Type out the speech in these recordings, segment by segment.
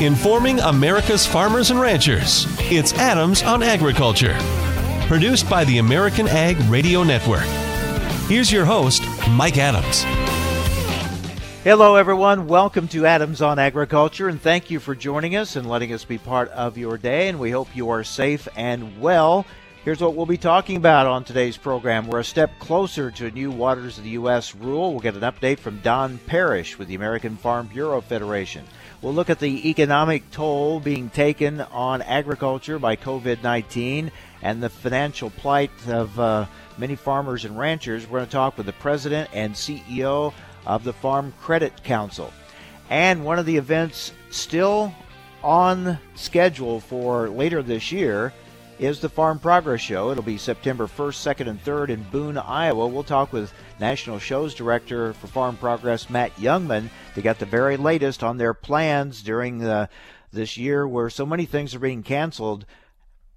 informing America's farmers and ranchers. It's Adams on Agriculture, produced by the American Ag Radio Network. Here's your host, Mike Adams. Hello, everyone. Welcome to Adams on Agriculture, and thank you for joining us and letting us be part of your day. And we hope you are safe and well. Here's what we'll be talking about on today's program. We're a step closer to a new Waters of the U.S. rule. We'll get an update from Don Parrish with the American Farm Bureau Federation. We'll look at the economic toll being taken on agriculture by COVID 19 and the financial plight of uh, many farmers and ranchers. We're going to talk with the president and CEO of the Farm Credit Council. And one of the events still on schedule for later this year is the Farm Progress Show. It'll be September 1st, 2nd, and 3rd in Boone, Iowa. We'll talk with National Shows Director for Farm Progress, Matt Jungmann, to get the very latest on their plans during the, this year where so many things are being canceled.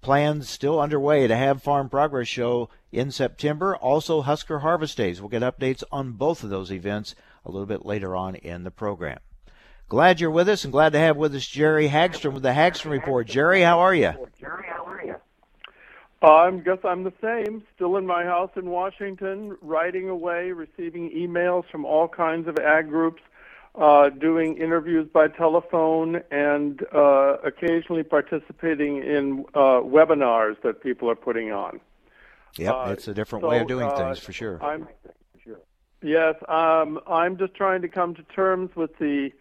Plans still underway to have Farm Progress Show in September. Also, Husker Harvest Days. We'll get updates on both of those events a little bit later on in the program. Glad you're with us and glad to have with us Jerry Hagstrom with the Hagstrom Report. Jerry, how are you? Jerry? I guess I'm the same. Still in my house in Washington, writing away, receiving emails from all kinds of ag groups, uh, doing interviews by telephone, and uh, occasionally participating in uh, webinars that people are putting on. Yep, uh, it's a different so, way of doing uh, things for sure. I'm, yes, um, I'm just trying to come to terms with the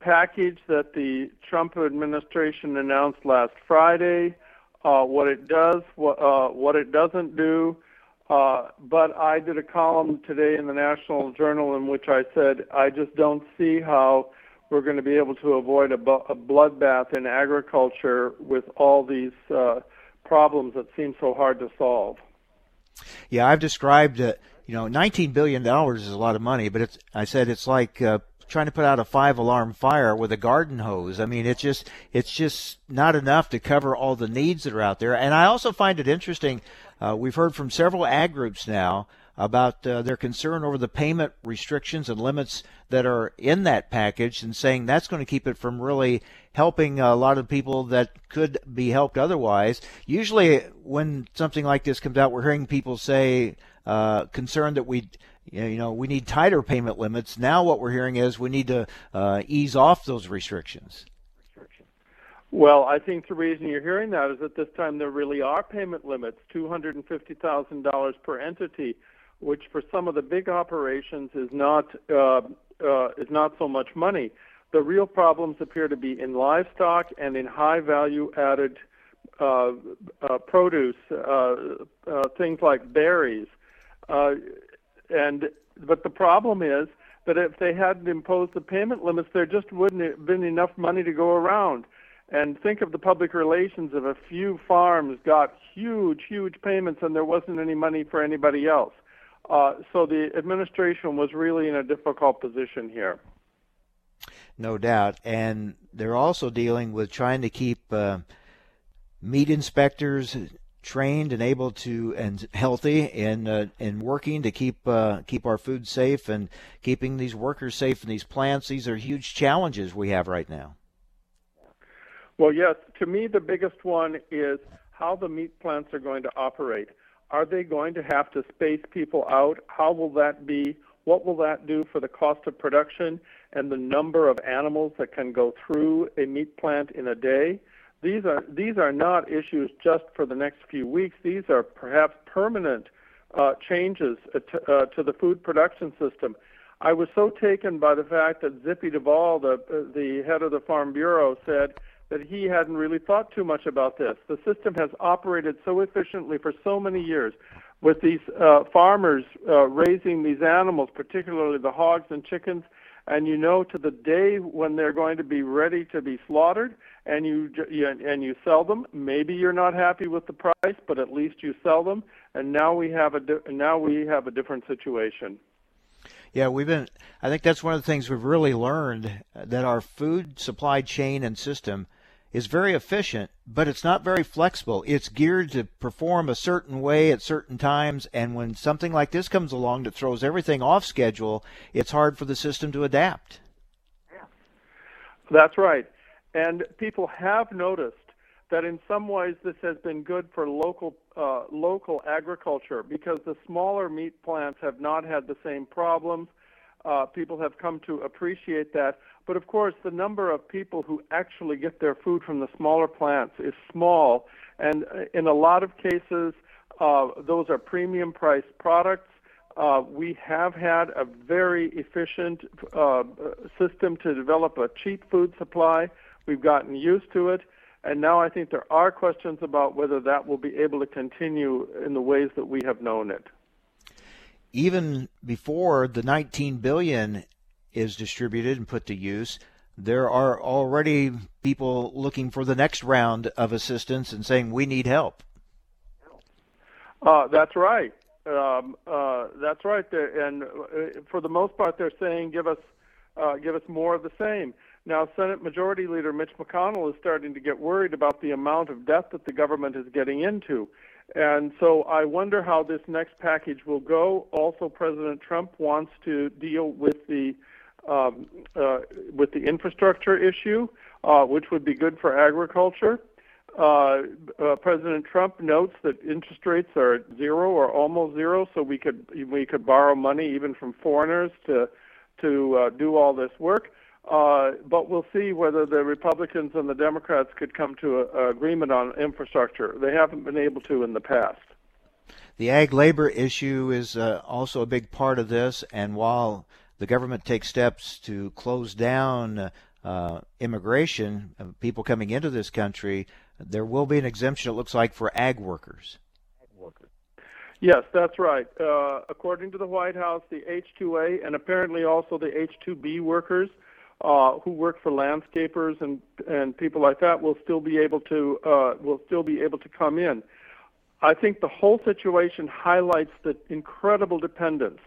package that the Trump administration announced last Friday uh, what it does, what, uh, what it doesn't do. Uh, but I did a column today in the National Journal in which I said I just don't see how we're going to be able to avoid a, bu- a bloodbath in agriculture with all these uh, problems that seem so hard to solve. Yeah, I've described it. You know, 19 billion dollars is a lot of money, but it's. I said it's like uh, trying to put out a five alarm fire with a garden hose. I mean, it's just it's just not enough to cover all the needs that are out there. And I also find it interesting. Uh, we've heard from several ag groups now about uh, their concern over the payment restrictions and limits that are in that package and saying that's going to keep it from really helping a lot of people that could be helped otherwise. Usually, when something like this comes out, we're hearing people say uh, concerned that we you know, we need tighter payment limits. Now, what we're hearing is we need to uh, ease off those restrictions. Well, I think the reason you're hearing that is that this time there really are payment limits, $250,000 per entity, which for some of the big operations is not uh, uh, is not so much money. The real problems appear to be in livestock and in high value added uh, uh, produce, uh, things like berries and but the problem is that if they hadn't imposed the payment limits, there just wouldn't have been enough money to go around. And think of the public relations of a few farms got huge, huge payments, and there wasn't any money for anybody else. Uh, so the administration was really in a difficult position here. No doubt, and they're also dealing with trying to keep uh, meat inspectors trained and able to and healthy and uh, and working to keep uh, keep our food safe and keeping these workers safe in these plants. These are huge challenges we have right now. Well, yes. To me, the biggest one is how the meat plants are going to operate. Are they going to have to space people out? How will that be? What will that do for the cost of production and the number of animals that can go through a meat plant in a day? These are these are not issues just for the next few weeks. These are perhaps permanent uh, changes uh, to, uh, to, the food production system. I was so taken by the fact that Zippy Duvall, the the head of the Farm Bureau, said that he hadn't really thought too much about this. The system has operated so efficiently for so many years, with these uh, farmers uh, raising these animals, particularly the hogs and chickens, and you know to the day when they're going to be ready to be slaughtered and you and you sell them maybe you're not happy with the price but at least you sell them. And now we have a di- now we have a different situation. Yeah we've been i think that's one of the things we've really learned that our food supply chain and system is very efficient, but it's not very flexible. It's geared to perform a certain way at certain times, and when something like this comes along that throws everything off schedule, it's hard for the system to adapt. Yeah. That's right. And people have noticed that in some ways this has been good for local uh, local agriculture because the smaller meat plants have not had the same problems. Uh, people have come to appreciate that. But of course, the number of people who actually get their food from the smaller plants is small. And uh, in a lot of cases, uh, those are premium priced products. Uh, we have had a very efficient uh, system to develop a cheap food supply. We've gotten used to it. And now I think there are questions about whether that will be able to continue in the ways that we have known it. Even before the 19 billion is distributed and put to use, there are already people looking for the next round of assistance and saying we need help. Uh, that's right. Um, uh, that's right. And uh, for the most part, they're saying give us uh, give us more of the same. Now, Senate Majority Leader Mitch McConnell is starting to get worried about the amount of debt that the government is getting into. And so I wonder how this next package will go. Also, President Trump wants to deal with the um, uh, with the infrastructure issue, uh, which would be good for agriculture. Uh, uh President Trump notes that interest rates are zero or almost zero, so we could we could borrow money even from foreigners to to uh, do all this work. Uh, but we'll see whether the Republicans and the Democrats could come to an agreement on infrastructure. They haven't been able to in the past. The ag labor issue is uh, also a big part of this, and while the government takes steps to close down uh, immigration, people coming into this country, there will be an exemption, it looks like, for ag workers. Yes, that's right. Uh, according to the White House, the H-2A and apparently also the H-2B workers uh, who work for landscapers and and people like that will still be able to uh, will still be able to come in. I think the whole situation highlights the incredible dependence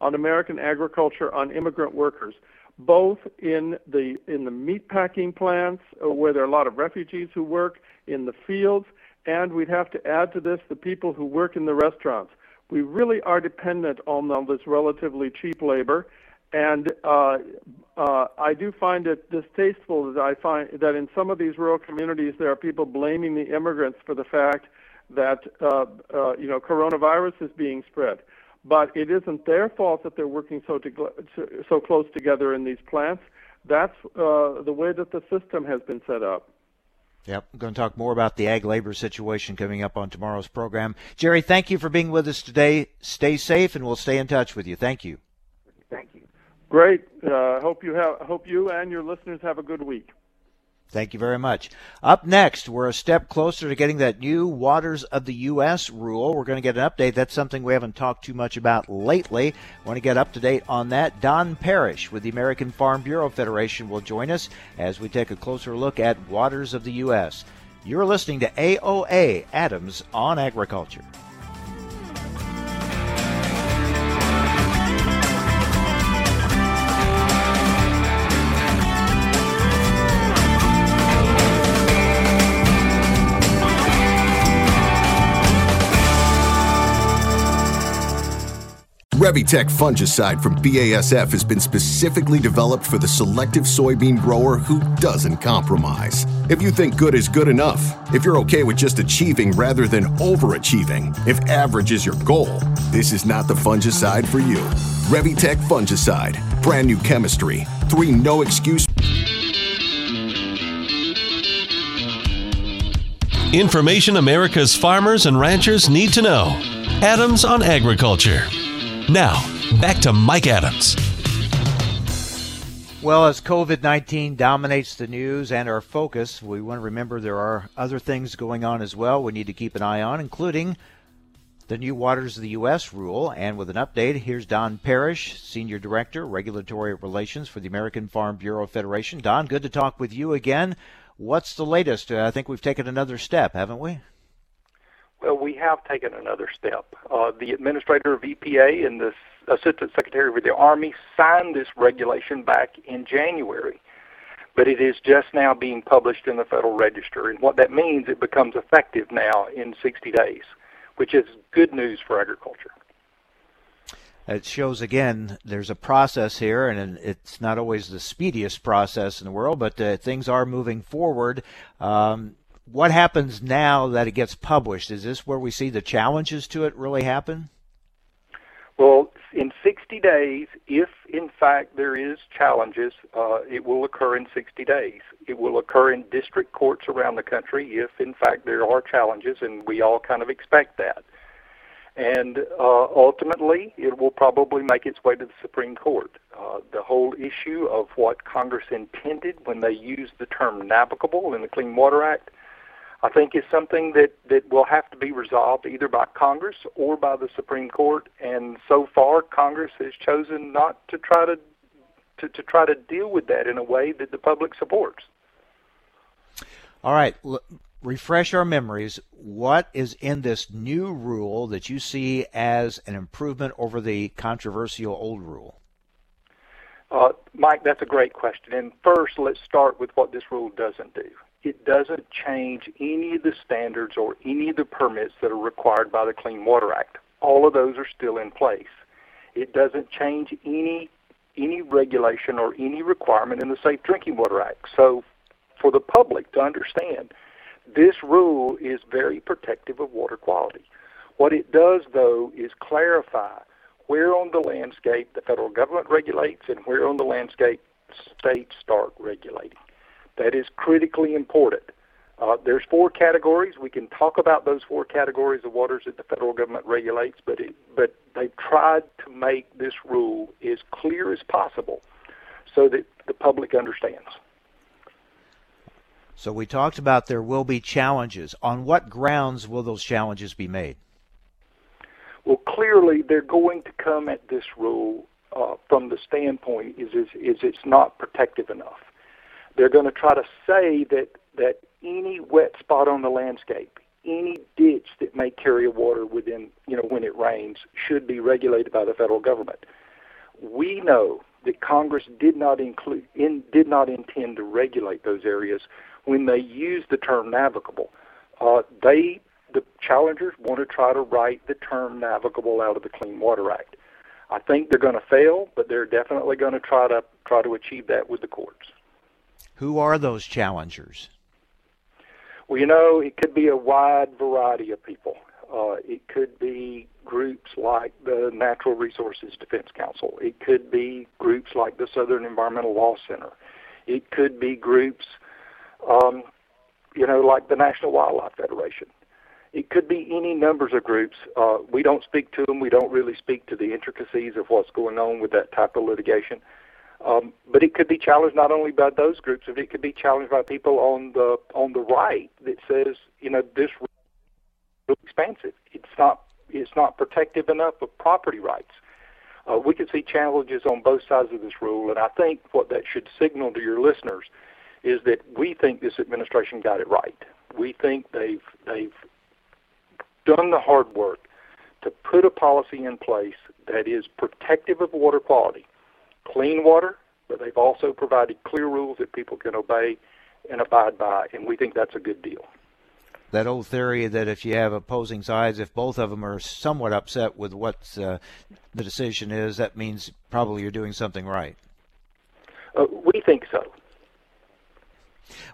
on American agriculture on immigrant workers, both in the in the meat packing plants uh, where there are a lot of refugees who work in the fields, and we'd have to add to this the people who work in the restaurants. We really are dependent on all this relatively cheap labor, and uh, uh, I do find it distasteful that I find that in some of these rural communities there are people blaming the immigrants for the fact that uh, uh, you know coronavirus is being spread. But it isn't their fault that they're working so to, so close together in these plants. That's uh, the way that the system has been set up. Yep, I'm going to talk more about the ag labor situation coming up on tomorrow's program. Jerry, thank you for being with us today. Stay safe, and we'll stay in touch with you. Thank you. Thank you. Great. Uh, hope you have. Hope you and your listeners have a good week. Thank you very much. Up next, we're a step closer to getting that new Waters of the U.S. rule. We're going to get an update. That's something we haven't talked too much about lately. Want to get up to date on that? Don Parrish with the American Farm Bureau Federation will join us as we take a closer look at Waters of the U.S. You're listening to AOA Adams on Agriculture. Revytek fungicide from BASF has been specifically developed for the selective soybean grower who doesn't compromise. If you think good is good enough, if you're okay with just achieving rather than overachieving, if average is your goal, this is not the fungicide for you. Revytek fungicide, brand new chemistry, three no excuse. Information America's farmers and ranchers need to know. Adams on Agriculture. Now, back to Mike Adams. Well, as COVID 19 dominates the news and our focus, we want to remember there are other things going on as well we need to keep an eye on, including the new Waters of the U.S. rule. And with an update, here's Don Parrish, Senior Director, Regulatory Relations for the American Farm Bureau Federation. Don, good to talk with you again. What's the latest? Uh, I think we've taken another step, haven't we? Well, we have taken another step. Uh, the administrator of EPA and the Assistant Secretary of the Army signed this regulation back in January, but it is just now being published in the Federal Register. And what that means, it becomes effective now in 60 days, which is good news for agriculture. it shows again there's a process here, and it's not always the speediest process in the world, but uh, things are moving forward. Um, what happens now that it gets published? Is this where we see the challenges to it really happen? Well, in 60 days, if in fact there is challenges, uh, it will occur in 60 days. It will occur in district courts around the country if in fact there are challenges, and we all kind of expect that. And uh, ultimately, it will probably make its way to the Supreme Court. Uh, the whole issue of what Congress intended when they used the term navigable in the Clean Water Act I think is something that, that will have to be resolved either by Congress or by the Supreme Court. And so far, Congress has chosen not to try to, to, to try to deal with that in a way that the public supports. All right, L- refresh our memories. What is in this new rule that you see as an improvement over the controversial old rule? Uh, Mike, that's a great question. And first, let's start with what this rule doesn't do it doesn't change any of the standards or any of the permits that are required by the Clean Water Act. All of those are still in place. It doesn't change any any regulation or any requirement in the Safe Drinking Water Act. So for the public to understand, this rule is very protective of water quality. What it does though is clarify where on the landscape the federal government regulates and where on the landscape states start regulating. That is critically important. Uh, there's four categories. We can talk about those four categories of waters that the federal government regulates, but it, but they've tried to make this rule as clear as possible so that the public understands. So we talked about there will be challenges. On what grounds will those challenges be made? Well, clearly they're going to come at this rule uh, from the standpoint is, is is it's not protective enough. They're going to try to say that that any wet spot on the landscape, any ditch that may carry water within, you know, when it rains, should be regulated by the federal government. We know that Congress did not include in, did not intend to regulate those areas when they used the term navigable. Uh, they the challengers want to try to write the term navigable out of the Clean Water Act. I think they're going to fail, but they're definitely going to try to try to achieve that with the courts. Who are those challengers? Well, you know, it could be a wide variety of people. Uh, it could be groups like the Natural Resources Defense Council. It could be groups like the Southern Environmental Law Center. It could be groups, um, you know, like the National Wildlife Federation. It could be any numbers of groups. Uh, we don't speak to them. We don't really speak to the intricacies of what's going on with that type of litigation. Um, but it could be challenged not only by those groups, but it could be challenged by people on the on the right that says, you know, this rule is expansive. It's not it's not protective enough of property rights. Uh, we could see challenges on both sides of this rule, and I think what that should signal to your listeners is that we think this administration got it right. We think they've they've done the hard work to put a policy in place that is protective of water quality clean water, but they've also provided clear rules that people can obey and abide by, and we think that's a good deal. That old theory that if you have opposing sides, if both of them are somewhat upset with what uh, the decision is, that means probably you're doing something right. Uh, we think so.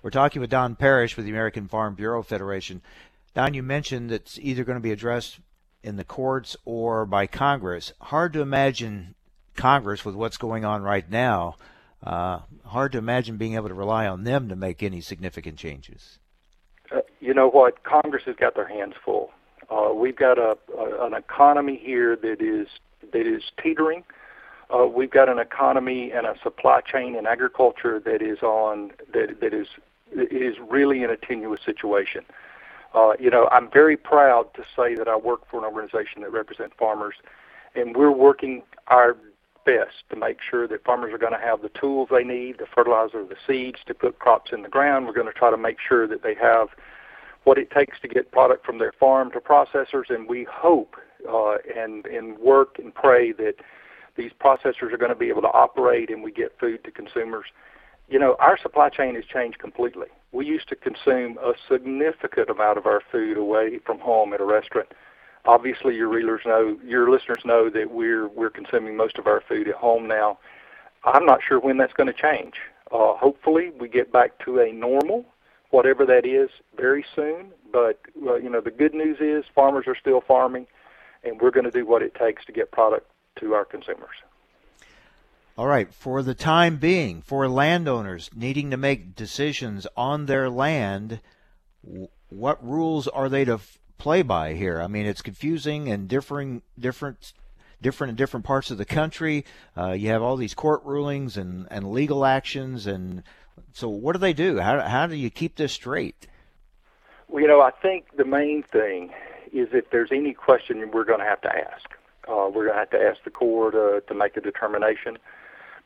We're talking with Don Parrish with the American Farm Bureau Federation. Don, you mentioned that it's either going to be addressed in the courts or by Congress. Hard to imagine Congress with what's going on right now, uh, hard to imagine being able to rely on them to make any significant changes. Uh, you know what? Congress has got their hands full. Uh, we've got a, a, an economy here that is that is teetering. Uh, we've got an economy and a supply chain in agriculture that is on that that is is really in a tenuous situation. Uh, you know, I'm very proud to say that I work for an organization that represents farmers, and we're working our best to make sure that farmers are going to have the tools they need, the fertilizer, the seeds to put crops in the ground. We're going to try to make sure that they have what it takes to get product from their farm to processors, and we hope uh, and and work and pray that these processors are going to be able to operate and we get food to consumers. You know, our supply chain has changed completely. We used to consume a significant amount of our food away from home at a restaurant. Obviously, your readers know, your listeners know that we're we're consuming most of our food at home now. I'm not sure when that's going to change. Uh, hopefully, we get back to a normal, whatever that is, very soon. But uh, you know, the good news is farmers are still farming, and we're going to do what it takes to get product to our consumers. All right, for the time being, for landowners needing to make decisions on their land, what rules are they to play by here? I mean, it's confusing and differing, different, different in different parts of the country. Uh, you have all these court rulings and, and legal actions, and so what do they do? How how do you keep this straight? Well, you know, I think the main thing is if there's any question, we're going to have to ask. Uh, we're going to have to ask the court uh, to make a determination.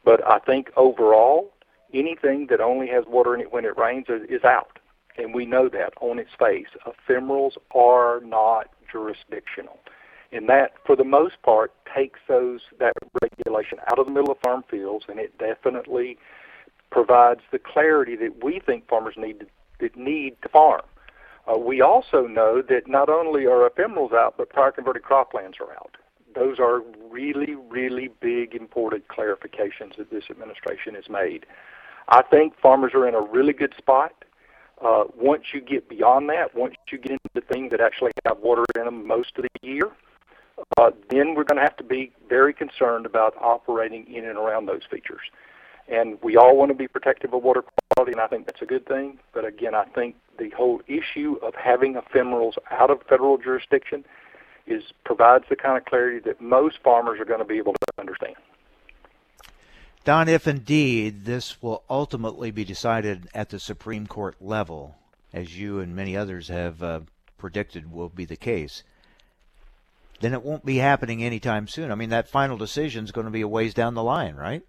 But I think overall, anything that only has water in it when it rains is, is out. And we know that on its face. Ephemerals are not jurisdictional. And that, for the most part, takes those that regulation out of the middle of farm fields, and it definitely provides the clarity that we think farmers need to, that need to farm. Uh, we also know that not only are ephemerals out, but prior converted croplands are out those are really, really big, important clarifications that this administration has made. I think farmers are in a really good spot. Uh, once you get beyond that, once you get into things that actually have water in them most of the year, uh, then we're going to have to be very concerned about operating in and around those features. And we all want to be protective of water quality, and I think that's a good thing. But again, I think the whole issue of having ephemerals out of federal jurisdiction is provides the kind of clarity that most farmers are going to be able to understand. Don, if indeed this will ultimately be decided at the Supreme Court level, as you and many others have uh, predicted will be the case, then it won't be happening anytime soon. I mean, that final decision is going to be a ways down the line, right?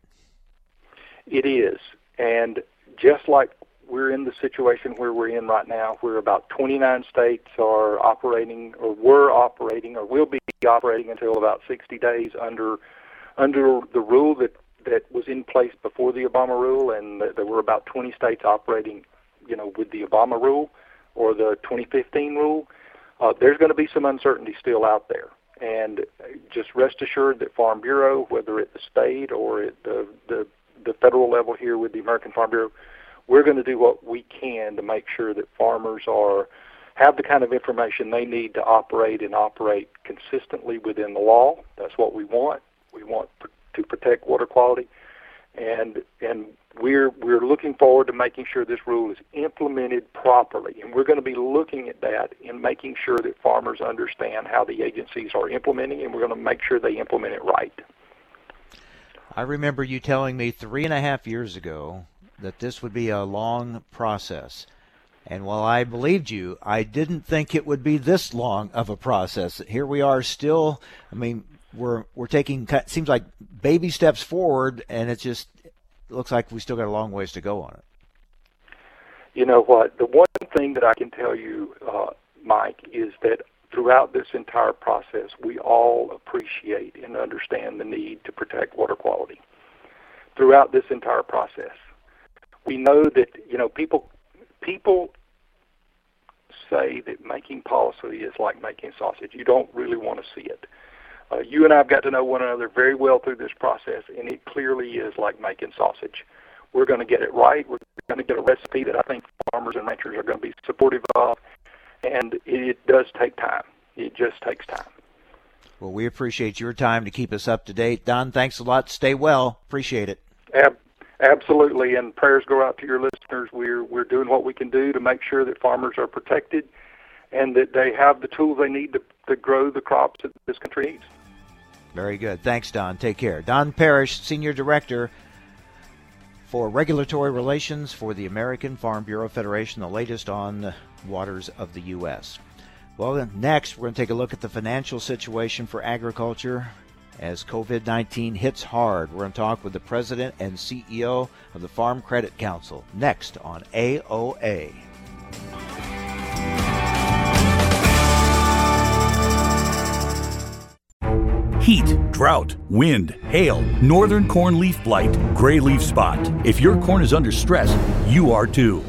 It is. And just like we're in the situation where we're in right now, where about 29 states are operating, or were operating, or will be operating until about 60 days under under the rule that that was in place before the Obama rule, and there were about 20 states operating, you know, with the Obama rule or the 2015 rule. Uh, there's going to be some uncertainty still out there, and just rest assured that Farm Bureau, whether at the state or at the the, the federal level here with the American Farm Bureau, we're going to do what we can to make sure that farmers are have the kind of information they need to operate and operate consistently within the law. That's what we want. We want to protect water quality, and and we're we're looking forward to making sure this rule is implemented properly. And we're going to be looking at that in making sure that farmers understand how the agencies are implementing, and we're going to make sure they implement it right. I remember you telling me three and a half years ago that this would be a long process. And while I believed you, I didn't think it would be this long of a process. Here we are still, I mean, we're we're taking seems like baby steps forward and it just looks like we still got a long ways to go on it. You know what? The one thing that I can tell you, uh, Mike, is that throughout this entire process, we all appreciate and understand the need to protect water quality. Throughout this entire process, we know that you know people people say that making policy is like making sausage. You don't really want to see it. Uh, you and I have got to know one another very well through this process, and it clearly is like making sausage. We're going to get it right. We're going to get a recipe that I think farmers and ranchers are going to be supportive of, and it, it does take time. It just takes time. Well, we appreciate your time to keep us up to date. Don, thanks a lot. Stay well. Appreciate it. Ab- Absolutely, and prayers go out to your listeners. We're we're doing what we can do to make sure that farmers are protected, and that they have the tools they need to, to grow the crops that this country needs. Very good. Thanks, Don. Take care. Don Parrish, Senior Director for Regulatory Relations for the American Farm Bureau Federation, the latest on the waters of the U.S. Well, then, next, we're going to take a look at the financial situation for agriculture as COVID 19 hits hard. We're going to talk with the president and CEO of the Farm Credit Council next on AOA. Heat, drought, wind, hail, northern corn leaf blight, gray leaf spot. If your corn is under stress, you are too.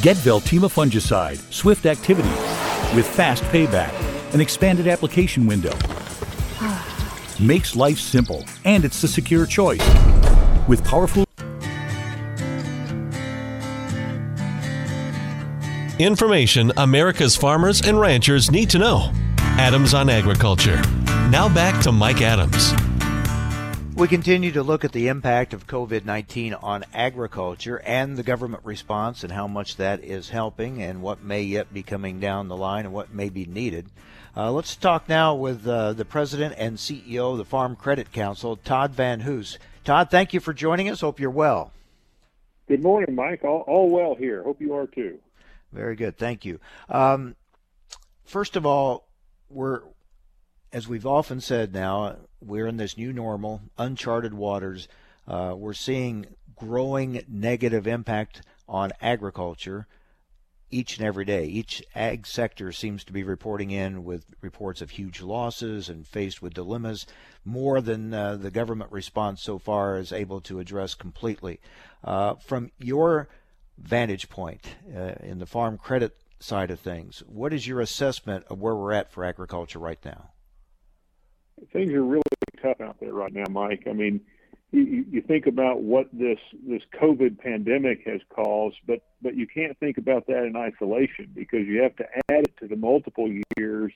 Get Veltyma fungicide, swift activity with fast payback an expanded application window. Makes life simple, and it's the secure choice. With powerful Information America's farmers and ranchers need to know. Adams on Agriculture. Now back to Mike Adams. We continue to look at the impact of COVID 19 on agriculture and the government response and how much that is helping and what may yet be coming down the line and what may be needed. Uh, let's talk now with uh, the president and CEO of the Farm Credit Council, Todd Van Hoose. Todd, thank you for joining us. Hope you're well. Good morning, Mike. All, all well here. Hope you are too. Very good. Thank you. Um, first of all, we're, as we've often said now, we're in this new normal, uncharted waters. Uh, we're seeing growing negative impact on agriculture each and every day. Each ag sector seems to be reporting in with reports of huge losses and faced with dilemmas, more than uh, the government response so far is able to address completely. Uh, from your vantage point uh, in the farm credit side of things, what is your assessment of where we're at for agriculture right now? Things are really tough out there right now, Mike. I mean, you, you think about what this this COVID pandemic has caused, but but you can't think about that in isolation because you have to add it to the multiple years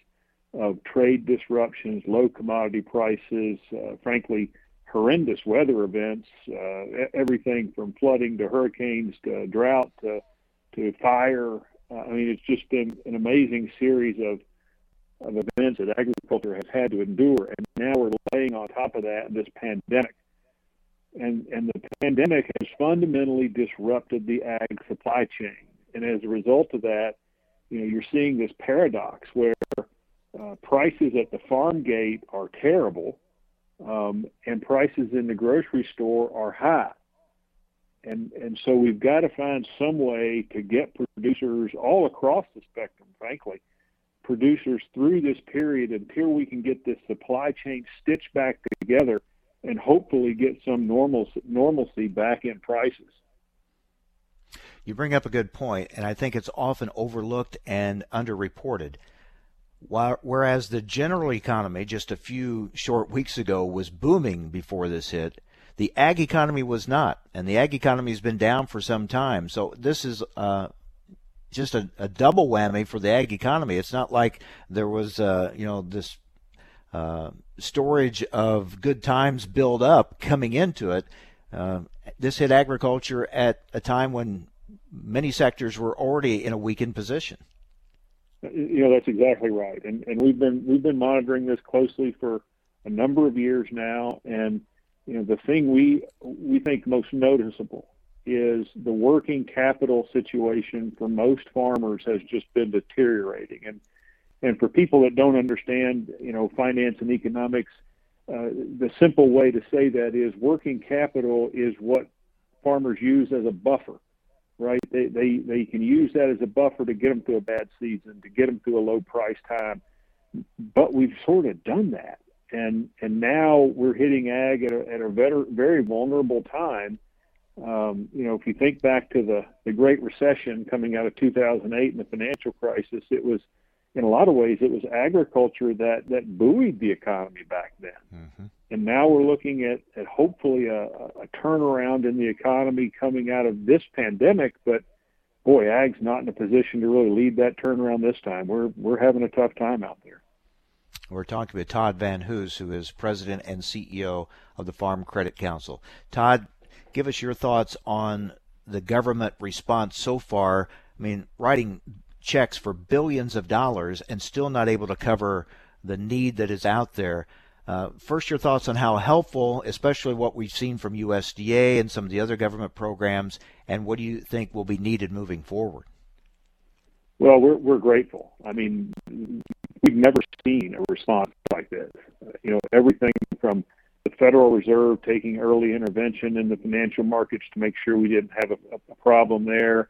of trade disruptions, low commodity prices, uh, frankly, horrendous weather events, uh, everything from flooding to hurricanes to drought to, to fire. Uh, I mean, it's just been an amazing series of of events that agriculture has had to endure, and now we're laying on top of that this pandemic. And and the pandemic has fundamentally disrupted the ag supply chain, and as a result of that, you know, you're seeing this paradox where uh, prices at the farm gate are terrible, um, and prices in the grocery store are high. And, and so we've got to find some way to get producers all across the spectrum, frankly, producers through this period until we can get this supply chain stitched back together and hopefully get some normal, normalcy back in prices. You bring up a good point, and I think it's often overlooked and underreported. Whereas the general economy just a few short weeks ago was booming before this hit, the ag economy was not, and the ag economy has been down for some time. So this is uh, just a, a, double whammy for the ag economy. It's not like there was, uh, you know, this uh, storage of good times build up coming into it. Uh, this hit agriculture at a time when many sectors were already in a weakened position. You know that's exactly right, and and we've been we've been monitoring this closely for a number of years now, and you know the thing we we think most noticeable is the working capital situation for most farmers has just been deteriorating, and and for people that don't understand you know finance and economics, uh, the simple way to say that is working capital is what farmers use as a buffer right? They, they, they can use that as a buffer to get them through a bad season, to get them through a low price time. But we've sort of done that. And, and now we're hitting ag at a, at a very, very vulnerable time. Um, you know, if you think back to the, the Great Recession coming out of 2008 and the financial crisis, it was, in a lot of ways, it was agriculture that, that buoyed the economy back then. Mm-hmm. And now we're looking at, at hopefully a, a turnaround in the economy coming out of this pandemic. But boy, Ag's not in a position to really lead that turnaround this time. We're we're having a tough time out there. We're talking with Todd Van Hoose, who is president and CEO of the Farm Credit Council. Todd, give us your thoughts on the government response so far. I mean, writing checks for billions of dollars and still not able to cover the need that is out there. Uh, first, your thoughts on how helpful, especially what we've seen from USDA and some of the other government programs, and what do you think will be needed moving forward? Well, we're we're grateful. I mean, we've never seen a response like this. You know, everything from the Federal Reserve taking early intervention in the financial markets to make sure we didn't have a, a problem there,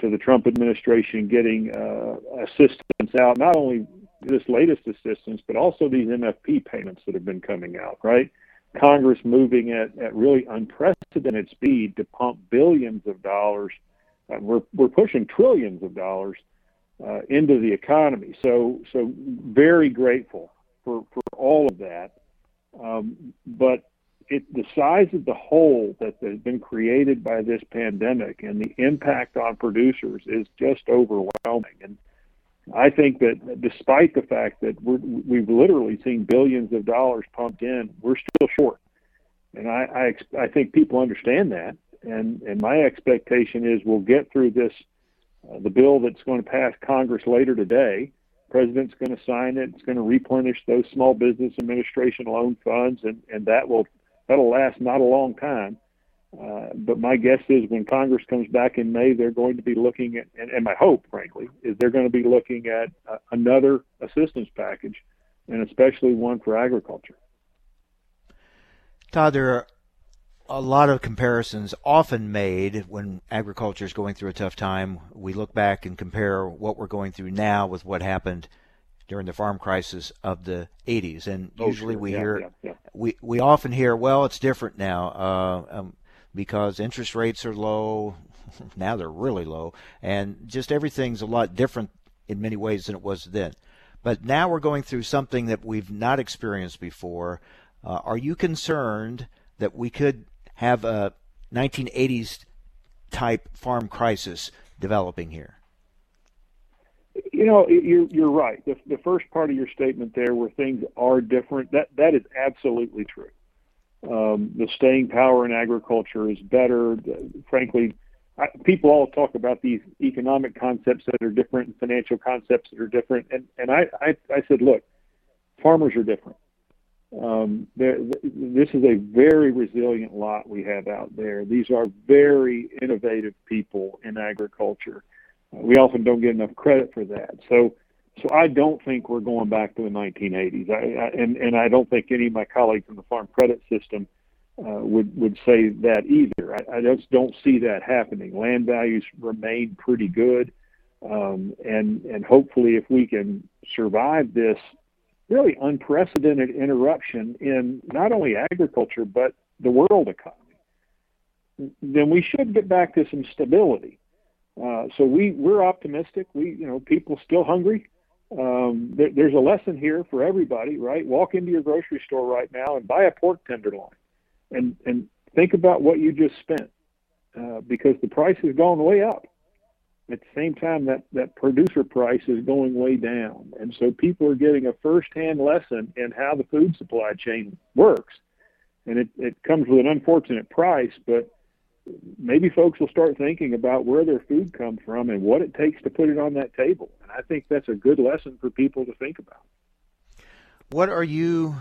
to the Trump administration getting uh, assistance out, not only this latest assistance, but also these MFP payments that have been coming out, right? Congress moving at, at really unprecedented speed to pump billions of dollars. Uh, we're, we're pushing trillions of dollars uh, into the economy. So, so very grateful for, for all of that. Um, but it, the size of the hole that has been created by this pandemic and the impact on producers is just overwhelming. And I think that despite the fact that we're, we've literally seen billions of dollars pumped in, we're still short. And I, I, I think people understand that. And, and my expectation is we'll get through this, uh, the bill that's going to pass Congress later today. President's going to sign it. It's going to replenish those small business administration loan funds, and, and that will that'll last not a long time. Uh, but my guess is when Congress comes back in May, they're going to be looking at, and, and my hope, frankly, is they're going to be looking at uh, another assistance package, and especially one for agriculture. Todd, there are a lot of comparisons often made when agriculture is going through a tough time. We look back and compare what we're going through now with what happened during the farm crisis of the 80s. And oh, usually sure. we yeah, hear, yeah, yeah. we we often hear, well, it's different now uh, um, because interest rates are low. now they're really low, and just everything's a lot different in many ways than it was then. But now we're going through something that we've not experienced before. Uh, are you concerned that we could have a 1980s type farm crisis developing here? You know, you're you're right. The, the first part of your statement there, where things are different, that that is absolutely true. Um, the staying power in agriculture is better. Frankly, I, people all talk about these economic concepts that are different and financial concepts that are different, and and I I, I said, look, farmers are different. Um, this is a very resilient lot we have out there. These are very innovative people in agriculture we often don't get enough credit for that. So, so I don't think we're going back to the 1980s, I, I, and and I don't think any of my colleagues in the farm credit system uh, would would say that either. I, I just don't see that happening. Land values remain pretty good, um, and and hopefully, if we can survive this really unprecedented interruption in not only agriculture but the world economy, then we should get back to some stability. Uh, so we we're optimistic. We you know people still hungry. Um, there, there's a lesson here for everybody, right? Walk into your grocery store right now and buy a pork tenderloin, and and think about what you just spent, uh, because the price has gone way up. At the same time, that that producer price is going way down, and so people are getting a firsthand lesson in how the food supply chain works, and it it comes with an unfortunate price, but maybe folks will start thinking about where their food comes from and what it takes to put it on that table. And I think that's a good lesson for people to think about. What are you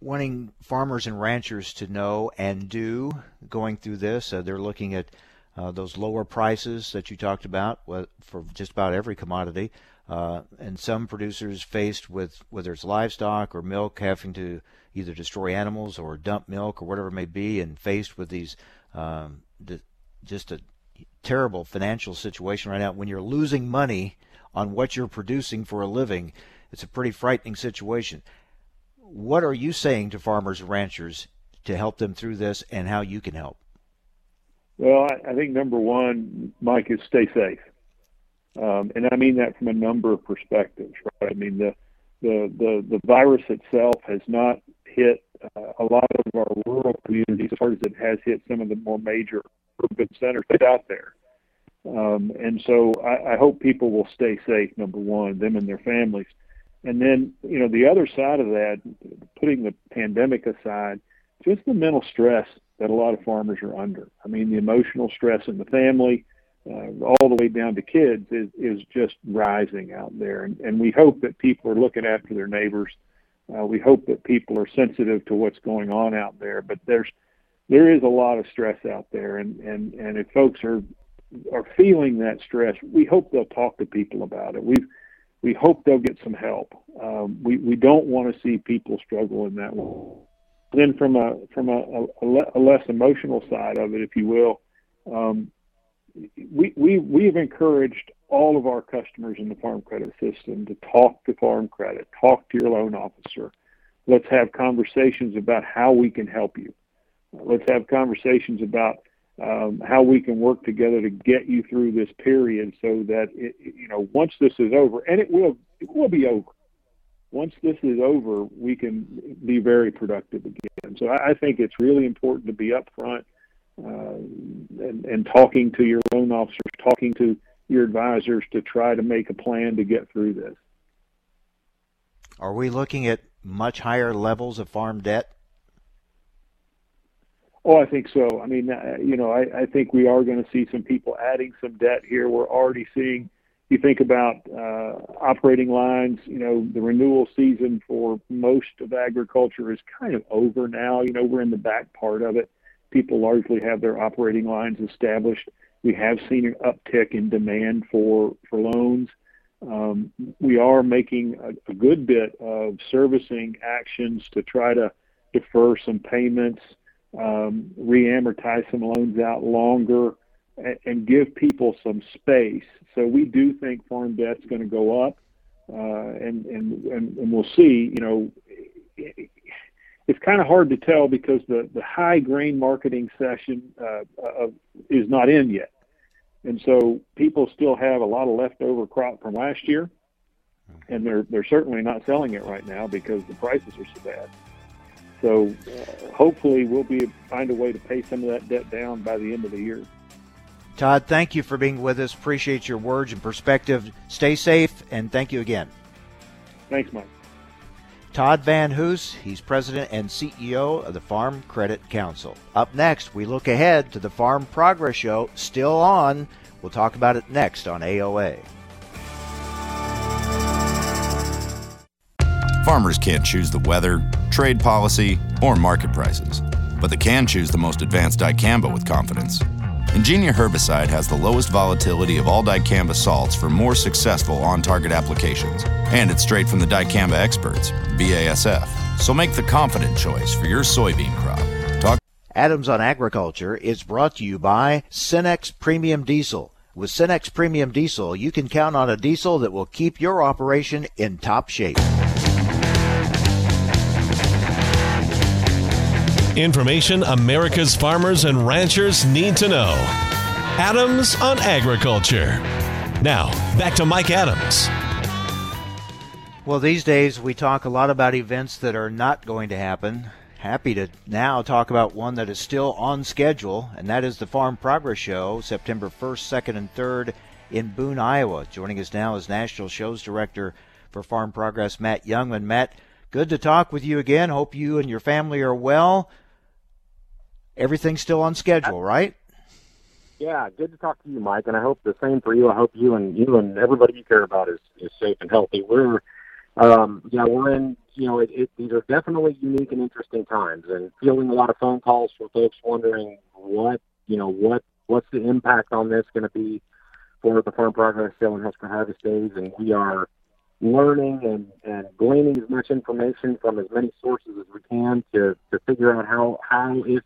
wanting farmers and ranchers to know and do going through this? Uh, they're looking at uh, those lower prices that you talked about for just about every commodity. Uh, and some producers faced with whether it's livestock or milk having to either destroy animals or dump milk or whatever it may be, and faced with these um, just a terrible financial situation right now. When you're losing money on what you're producing for a living, it's a pretty frightening situation. What are you saying to farmers and ranchers to help them through this, and how you can help? Well, I, I think number one, Mike, is stay safe, um, and I mean that from a number of perspectives. Right? I mean the the the, the virus itself has not hit uh, a lot of our rural communities as hard as it has hit some of the more major urban centers out there. Um, and so I, I hope people will stay safe, number one, them and their families. And then, you know, the other side of that, putting the pandemic aside, just the mental stress that a lot of farmers are under. I mean, the emotional stress in the family, uh, all the way down to kids, is, is just rising out there. And, and we hope that people are looking after their neighbors uh, we hope that people are sensitive to what's going on out there, but there's there is a lot of stress out there, and and and if folks are are feeling that stress, we hope they'll talk to people about it. We we hope they'll get some help. Um, we we don't want to see people struggle in that way. Then from a from a, a, a less emotional side of it, if you will, um, we we we've encouraged all of our customers in the farm credit system to talk to farm credit, talk to your loan officer. Let's have conversations about how we can help you. Let's have conversations about um, how we can work together to get you through this period so that it, you know once this is over and it will it will be over once this is over we can be very productive again so i, I think it's really important to be upfront uh, and, and talking to your loan officers talking to your advisors to try to make a plan to get through this are we looking at much higher levels of farm debt Oh, I think so. I mean, uh, you know, I, I think we are going to see some people adding some debt here. We're already seeing. You think about uh, operating lines. You know, the renewal season for most of agriculture is kind of over now. You know, we're in the back part of it. People largely have their operating lines established. We have seen an uptick in demand for for loans. Um, we are making a, a good bit of servicing actions to try to defer some payments um, re-amortize some loans out longer, and, give people some space. So we do think farm debt's going to go up, uh, and, and and and we'll see. You know, it's kind of hard to tell because the the high grain marketing session uh, uh, is not in yet, and so people still have a lot of leftover crop from last year, and they're they're certainly not selling it right now because the prices are so bad. So uh, hopefully we'll be find a way to pay some of that debt down by the end of the year. Todd, thank you for being with us. Appreciate your words and perspective. Stay safe, and thank you again. Thanks, Mike. Todd Van Hoose, he's president and CEO of the Farm Credit Council. Up next, we look ahead to the Farm Progress Show, still on. We'll talk about it next on AOA. Farmers can't choose the weather, trade policy, or market prices, but they can choose the most advanced dicamba with confidence. Engenia herbicide has the lowest volatility of all dicamba salts for more successful on target applications, and it's straight from the dicamba experts, BASF. So make the confident choice for your soybean crop. Talk Adams on Agriculture is brought to you by Cenex Premium Diesel. With Cenex Premium Diesel, you can count on a diesel that will keep your operation in top shape. Information America's farmers and ranchers need to know. Adams on Agriculture. Now, back to Mike Adams. Well, these days we talk a lot about events that are not going to happen. Happy to now talk about one that is still on schedule, and that is the Farm Progress Show, September 1st, 2nd, and 3rd in Boone, Iowa. Joining us now is National Shows Director for Farm Progress, Matt Jungmann. Matt, good to talk with you again. Hope you and your family are well everything's still on schedule, right? Yeah, good to talk to you, Mike, and I hope the same for you. I hope you and you and everybody you care about is, is safe and healthy. We're, um, yeah, we're in. You know, it, it, these are definitely unique and interesting times, and fielding a lot of phone calls from folks wondering what, you know, what what's the impact on this going to be for the Farm Progress Sale and Husker Harvest Days, and we are learning and, and gleaning as much information from as many sources as we can to, to figure out how, how if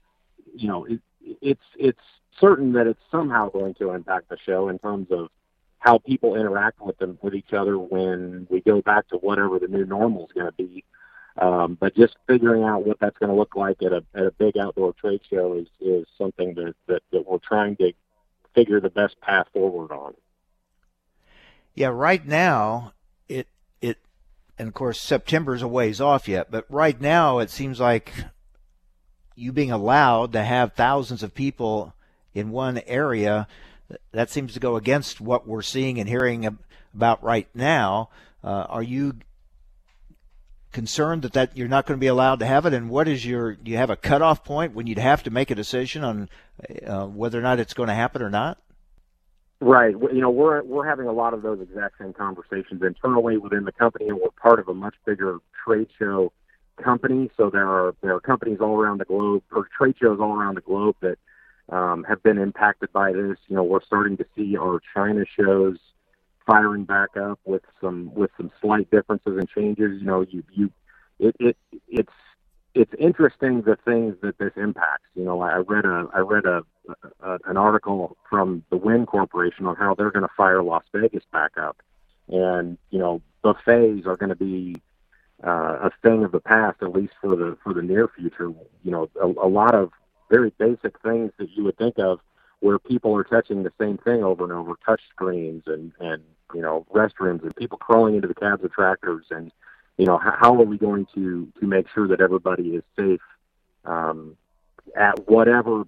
you know, it, it's it's certain that it's somehow going to impact the show in terms of how people interact with them with each other when we go back to whatever the new normal is going to be. Um, but just figuring out what that's going to look like at a at a big outdoor trade show is is something that, that that we're trying to figure the best path forward on. Yeah, right now it it and of course September's a ways off yet, but right now it seems like you being allowed to have thousands of people in one area, that seems to go against what we're seeing and hearing about right now. Uh, are you concerned that, that you're not going to be allowed to have it? And what is your, do you have a cutoff point when you'd have to make a decision on uh, whether or not it's going to happen or not? Right. You know, we're we're having a lot of those exact same conversations internally within the company, and we're part of a much bigger trade show company. So there are there are companies all around the globe or trade shows all around the globe that um, have been impacted by this. You know, we're starting to see our China shows firing back up with some with some slight differences and changes. You know, you you it, it it's it's interesting the things that this impacts. You know, I read a I read a, a an article from the Wynn Corporation on how they're going to fire Las Vegas back up, and you know buffets are going to be uh, a thing of the past, at least for the for the near future. You know, a, a lot of very basic things that you would think of where people are touching the same thing over and over, touch screens and, and you know, restrooms and people crawling into the cabs of tractors and, you know, how, how are we going to, to make sure that everybody is safe um, at whatever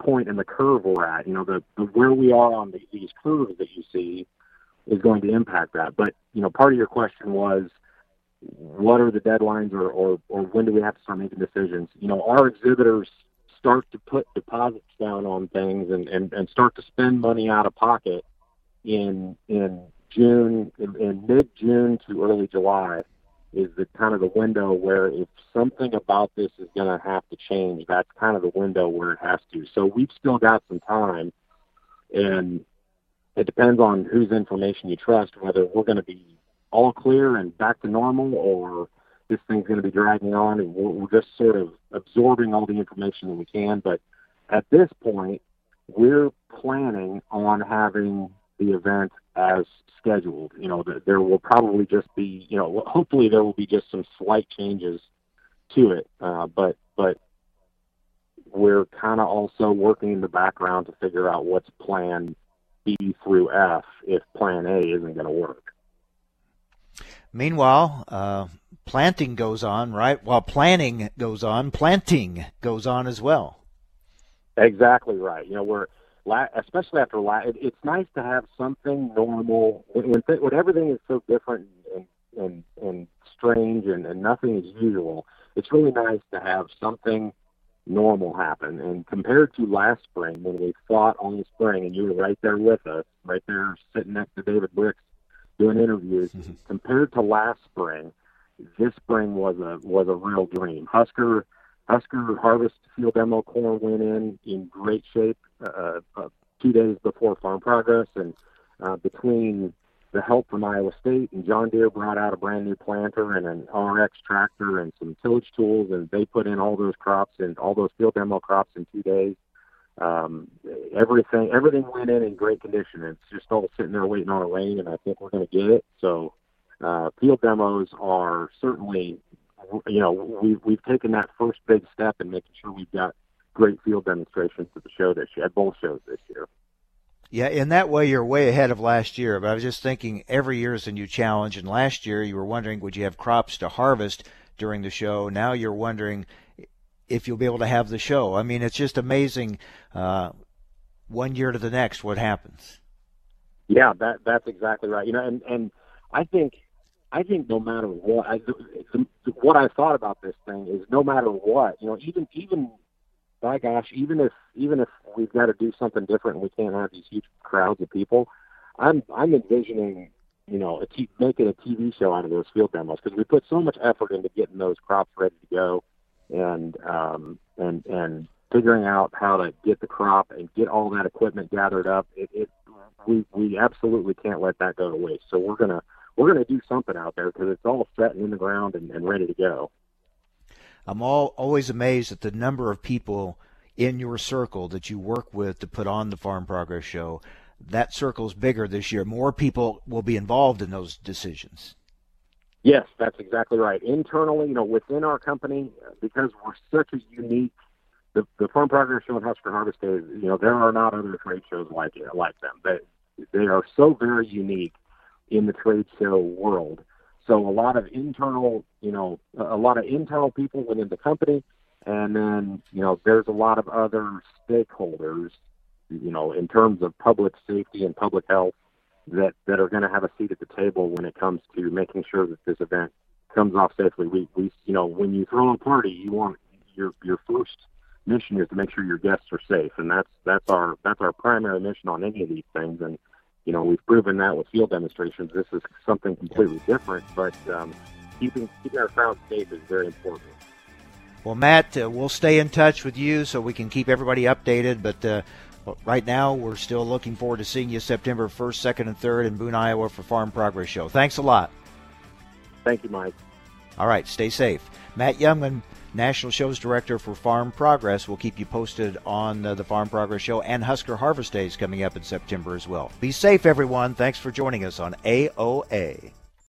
point in the curve we're at. You know, the, the where we are on the, these curves that you see is going to impact that. But you know, part of your question was, what are the deadlines, or or, or when do we have to start making decisions? You know, our exhibitors start to put deposits down on things and and, and start to spend money out of pocket in in June, in, in mid June to early July is the kind of the window where if something about this is going to have to change, that's kind of the window where it has to. So we've still got some time, and it depends on whose information you trust, whether we're going to be all clear and back to normal, or this thing's going to be dragging on, and we're, we're just sort of absorbing all the information that we can. But at this point, we're planning on having the event as scheduled. You know, there will probably just be, you know, hopefully there will be just some slight changes to it, uh, but but we're kind of also working in the background to figure out what's plan B through F if plan A isn't going to work. Meanwhile, uh, planting goes on, right? While planning goes on, planting goes on as well. Exactly right. You know, we're especially after last, it's nice to have something normal when, when, everything is so different and and, and strange and, and nothing is usual. It's really nice to have something normal happen. And compared to last spring when we fought all spring and you were right there with us, right there sitting next to David Bricks doing interviews, mm-hmm. compared to last spring, this spring was a was a real dream. Husker Husker Harvest Field Demo corn went in in great shape uh, uh, two days before Farm Progress, and uh, between the help from Iowa State and John Deere brought out a brand new planter and an RX tractor and some tillage tools, and they put in all those crops and all those field demo crops in two days. Um, everything everything went in in great condition. It's just all sitting there waiting on a rain, and I think we're going to get it. So uh, field demos are certainly you know, we've we've taken that first big step in making sure we've got great field demonstrations at the show this year, at both shows this year. Yeah, in that way, you're way ahead of last year. But I was just thinking, every year is a new challenge. And last year, you were wondering, would you have crops to harvest during the show? Now you're wondering if you'll be able to have the show. I mean, it's just amazing. Uh, one year to the next, what happens? Yeah, that that's exactly right. You know, and and I think I think no matter what, I, the, what I thought about this thing is no matter what, you know, even even by gosh, even if even if we've got to do something different and we can't have these huge crowds of people, I'm I'm envisioning, you know, a t- making a TV show out of those field demos because we put so much effort into getting those crops ready to go, and um and and figuring out how to get the crop and get all that equipment gathered up. It, it we we absolutely can't let that go to waste. So we're gonna we're to do something out there because it's all set and in the ground and, and ready to go. I'm all, always amazed at the number of people in your circle that you work with to put on the Farm Progress Show. That circle's bigger this year. More people will be involved in those decisions. Yes, that's exactly right. Internally, you know, within our company, because we're such a unique, the, the Farm Progress Show and Husker Harvest Days, you know, there are not other trade shows like it, like them. They, they are so very unique in the trade show world. So a lot of internal, you know, a lot of internal people within the company, and then you know, there's a lot of other stakeholders, you know, in terms of public safety and public health that that are going to have a seat at the table when it comes to making sure that this event comes off safely. We we you know, when you throw a party, you want your your first mission is to make sure your guests are safe, and that's that's our that's our primary mission on any of these things, and you know, we've proven that with field demonstrations. This is something completely different, but um, keeping keeping our crowd safe is very important. Well, Matt, uh, we'll stay in touch with you so we can keep everybody updated. But uh, right now, we're still looking forward to seeing you September 1st, 2nd, and 3rd in Boone, Iowa for Farm Progress Show. Thanks a lot. Thank you, Mike. All right, stay safe. Matt Jungmann, National Shows Director for Farm Progress. will keep you posted on uh, the Farm Progress Show and Husker Harvest Days coming up in September as well. Be safe, everyone. Thanks for joining us on AOA.